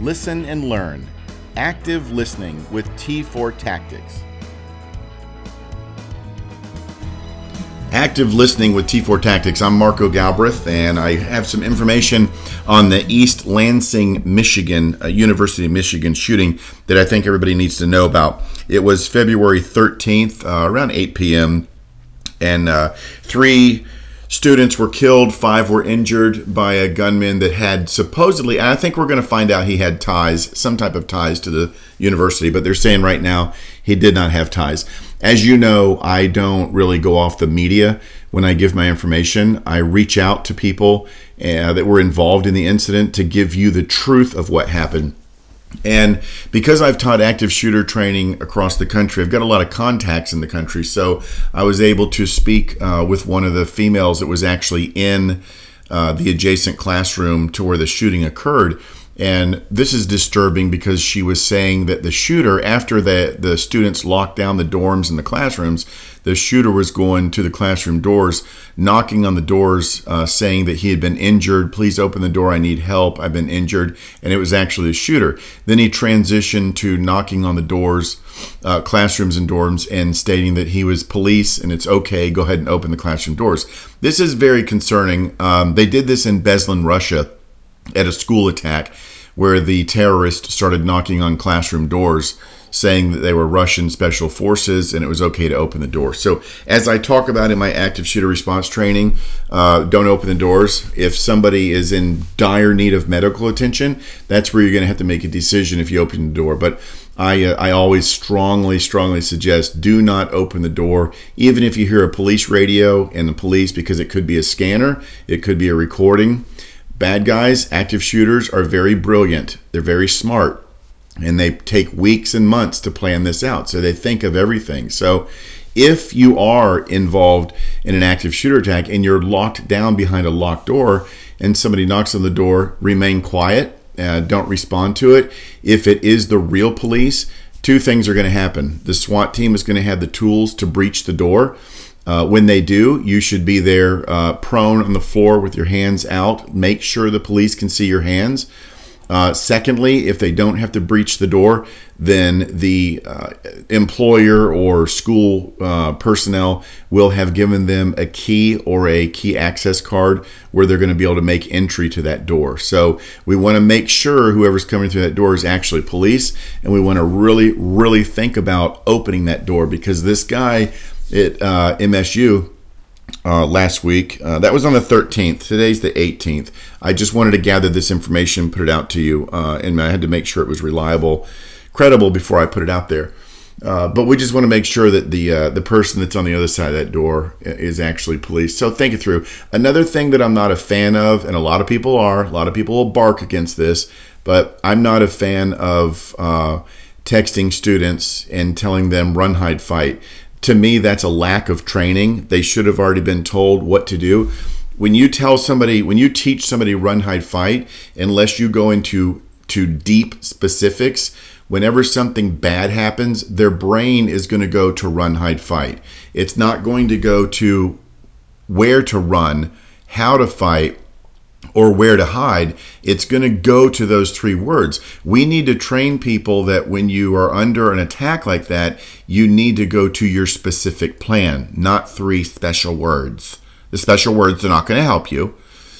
listen, and learn. Active listening with T4 Tactics. Active listening with T4 Tactics. I'm Marco Galbraith, and I have some information on the East Lansing, Michigan, uh, University of Michigan shooting that I think everybody needs to know about. It was February 13th, uh, around 8 p.m., and uh, three students were killed, five were injured by a gunman that had supposedly, I think we're going to find out he had ties, some type of ties to the university, but they're saying right now he did not have ties. As you know, I don't really go off the media when I give my information. I reach out to people uh, that were involved in the incident to give you the truth of what happened. And because I've taught active shooter training across the country, I've got a lot of contacts in the country. So I was able to speak uh, with one of the females that was actually in uh, the adjacent classroom to where the shooting occurred. And this is disturbing because she was saying that the shooter, after the, the students locked down the dorms and the classrooms, the shooter was going to the classroom doors, knocking on the doors, uh, saying that he had been injured. Please open the door. I need help. I've been injured. And it was actually the shooter. Then he transitioned to knocking on the doors, uh, classrooms and dorms, and stating that he was police and it's okay. Go ahead and open the classroom doors. This is very concerning. Um, they did this in Beslan, Russia at a school attack where the terrorist started knocking on classroom doors saying that they were Russian special forces and it was okay to open the door. So, as I talk about in my active shooter response training, uh, don't open the doors. If somebody is in dire need of medical attention, that's where you're going to have to make a decision if you open the door. But I, uh, I always strongly, strongly suggest do not open the door, even if you hear a police radio and the police, because it could be a scanner, it could be a recording Bad guys, active shooters, are very brilliant. They're very smart. And they take weeks and months to plan this out. So they think of everything. So if you are involved in an active shooter attack and you're locked down behind a locked door and somebody knocks on the door, remain quiet. Uh, don't respond to it. If it is the real police, two things are going to happen. The SWAT team is going to have the tools to breach the door uh, when they do, you should be there uh, prone on the floor with your hands out. Make sure the police can see your hands. Uh, secondly, if they don't have to breach the door, then the uh, employer or school uh, personnel will have given them a key or a key access card where they're going to be able to make entry to that door. So we want to make sure whoever's coming through that door is actually police, and we want to really, really think about opening that door because this guy at uh, MSU uh, last week. Uh, that was on the 13th. Today's the 18th. I just wanted to gather this information, put it out to you, uh, and I had to make sure it was reliable, credible before I put it out there. Uh, but we just want to make sure that the uh, the person that's on the other side of that door is actually police. So think it through. Another thing that I'm not a fan of, and a lot of people are, a lot of people will bark against this, but I'm not a fan of texting students and telling them run, hide, fight to me, that's a lack of training. They should have already been told what to do. When you tell somebody, when you teach somebody run, hide, fight, unless you go into to deep specifics, whenever something bad happens, their brain is going to go to run, hide, fight. It's not going to go to where to run, how to fight, or where to hide, it's going to go to those three words. We need to train people that when you are under an attack like that, you need to go to your specific plan, not three special words. The special words are not going to help you.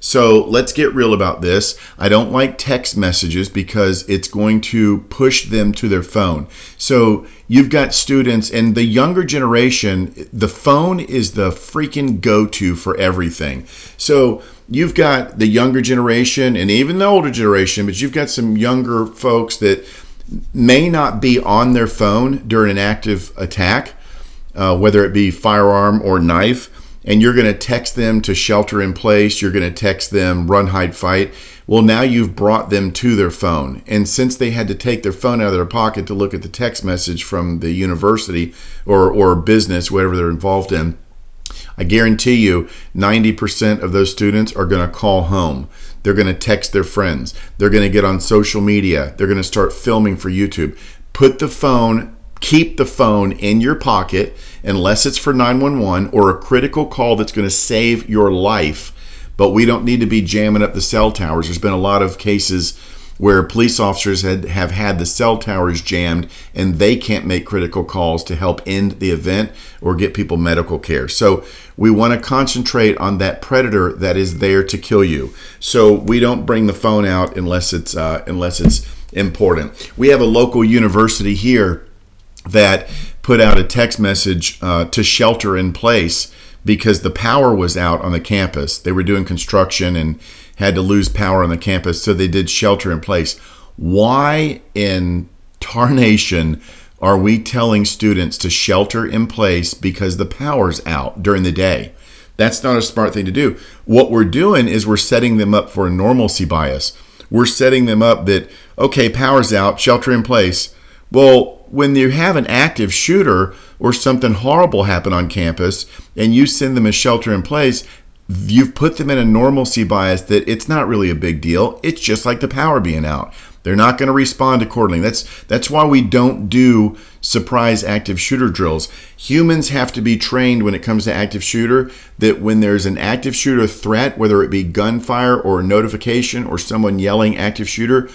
So let's get real about this. I don't like text messages because it's going to push them to their phone. So you've got students and the younger generation, the phone is the freaking go to for everything. So you've got the younger generation and even the older generation, but you've got some younger folks that may not be on their phone during an active attack, uh, whether it be firearm or knife. And you're going to text them to shelter in place. You're going to text them run, hide, fight. Well, now you've brought them to their phone. And since they had to take their phone out of their pocket to look at the text message from the university or, or business, whatever they're involved in, I guarantee you 90% of those students are going to call home. They're going to text their friends. They're going to get on social media. They're going to start filming for YouTube. Put the phone, keep the phone in your pocket unless it's for 911 or a critical call that's going to save your life but we don't need to be jamming up the cell towers. There's been a lot of cases where police officers had, have had the cell towers jammed and they can't make critical calls to help end the event or get people medical care. So we want to concentrate on that predator that is there to kill you. So we don't bring the phone out unless it's uh, unless it's important. We have a local university here that put out a text message uh, to shelter in place because the power was out on the campus. They were doing construction and had to lose power on the campus, so they did shelter in place. Why in tarnation are we telling students to shelter in place because the power's out during the day? That's not a smart thing to do. What we're doing is we're setting them up for a normalcy bias. We're setting them up that, okay, power's out, shelter in place. Well, when you have an active shooter or something horrible happen on campus and you send them a shelter in place, you've put them in a normalcy bias that it's not really a big deal. It's just like the power being out. They're not going to respond accordingly. That's that's why we don't do surprise active shooter drills. Humans have to be trained when it comes to active shooter that when there's an active shooter threat, whether it be gunfire or notification or someone yelling active shooter,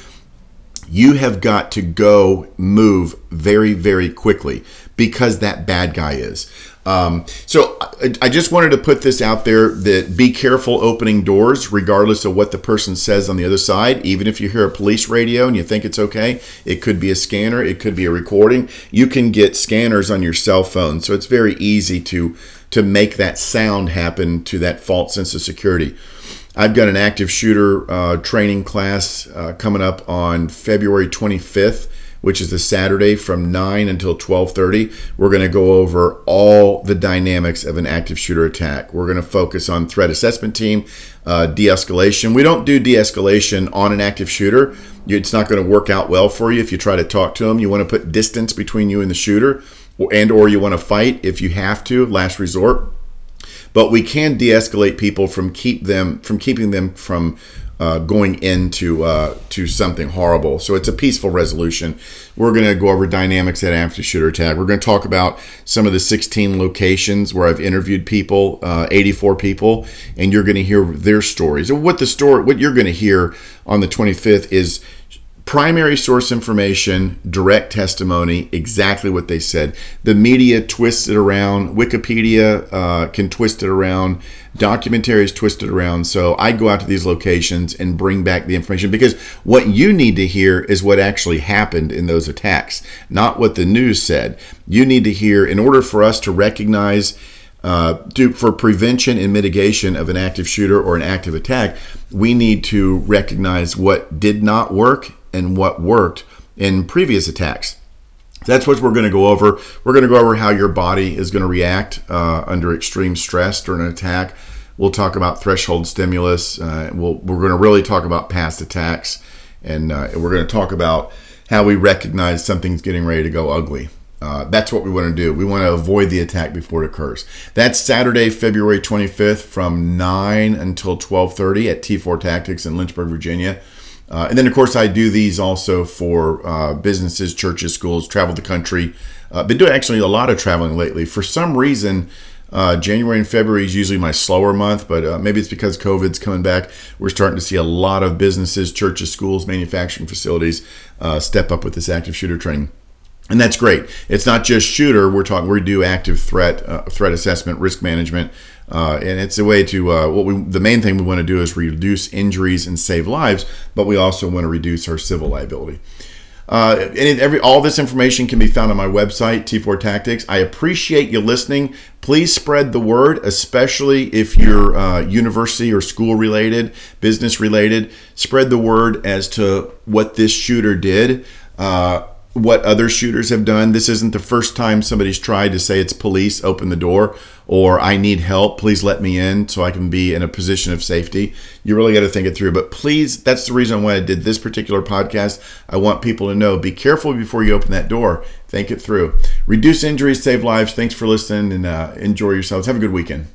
you have got to go move very, very quickly because that bad guy is. Um, so I, I, just wanted to put this out there that be careful opening doors, regardless of what the person says on the other side. Even if you hear a police radio and you think it's okay, it could be a scanner, it could be a recording. You can get scanners on your cell phone, so it's very easy to to make that sound happen to that false sense of security. I've got an active shooter uh, training class uh, coming up on February 25th, which is the Saturday from 9 until 12:30. We're going to go over all the dynamics of an active shooter attack. We're going to focus on threat assessment team, uh, de-escalation. We don't do de-escalation on an active shooter. It's not going to work out well for you if you try to talk to them. You want to put distance between you and the shooter, and or you want to fight if you have to, last resort but we can de-escalate people from keep them from keeping them from uh, going into uh, to something horrible. So it's a peaceful resolution. We're going to go over dynamics at after shooter attack. We're going to talk about some of the 16 locations where I've interviewed people, uh, 84 people, and you're going to hear their stories. And what the story, what you're going to hear on the 25th is primary source information, direct testimony, exactly what they said. The media twists it around. Wikipedia uh, can twist it around. Documentaries twist it around. So I go out to these locations and bring back the information because what you need to hear is what actually happened in those attacks, not what the news said. You need to hear, in order for us to recognize. Uh, to, for prevention and mitigation of an active shooter or an active attack, we need to recognize what did not work and what worked in previous attacks. That's what we're going to go over. We're going to go over how your body is going to react uh, under extreme stress during an attack. We'll talk about threshold stimulus. Uh, we'll, we're going to really talk about past attacks, and uh, we're going to talk about how we recognize something's getting ready to go ugly. Uh, that's what we want to do. We want to avoid the attack before it occurs. That's Saturday, February 25th, from 9 until 12:30 at T4 Tactics in Lynchburg, Virginia. Uh, and then, of course, I do these also for uh, businesses, churches, schools, travel the country. Uh, been doing actually a lot of traveling lately. For some reason, uh, January and February is usually my slower month, but uh, maybe it's because COVID's coming back. We're starting to see a lot of businesses, churches, schools, manufacturing facilities uh, step up with this active shooter training and that's great. It's not just shooter. We're talking. We do active threat, uh, threat assessment, risk management, uh, and it's a way to. Uh, what we the main thing we want to do is reduce injuries and save lives, but we also want to reduce our civil liability. Uh, and every all this information can be found on my website, T4 Tactics. I appreciate you listening. Please spread the word, especially if you're uh, university or school related, business related. Spread the word as to what this shooter did. Uh, what other shooters have done. This isn't the first time somebody's tried to say it's police, open the door, or I need help, please let me in so I can be in a position of safety. You really got to think it through. But please, that's the reason why I did this particular podcast. I want people to know be careful before you open that door. Think it through. Reduce injuries, save lives. Thanks for listening and uh, enjoy yourselves. Have a good weekend.